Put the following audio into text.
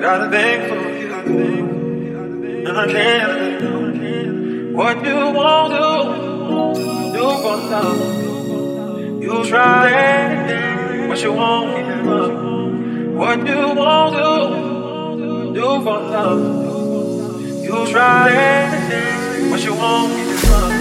Got a thing for you, and I can't. What you won't do, do for love. You try anything, but you won't give up. What you won't do, do for love. You try anything, but you won't give up.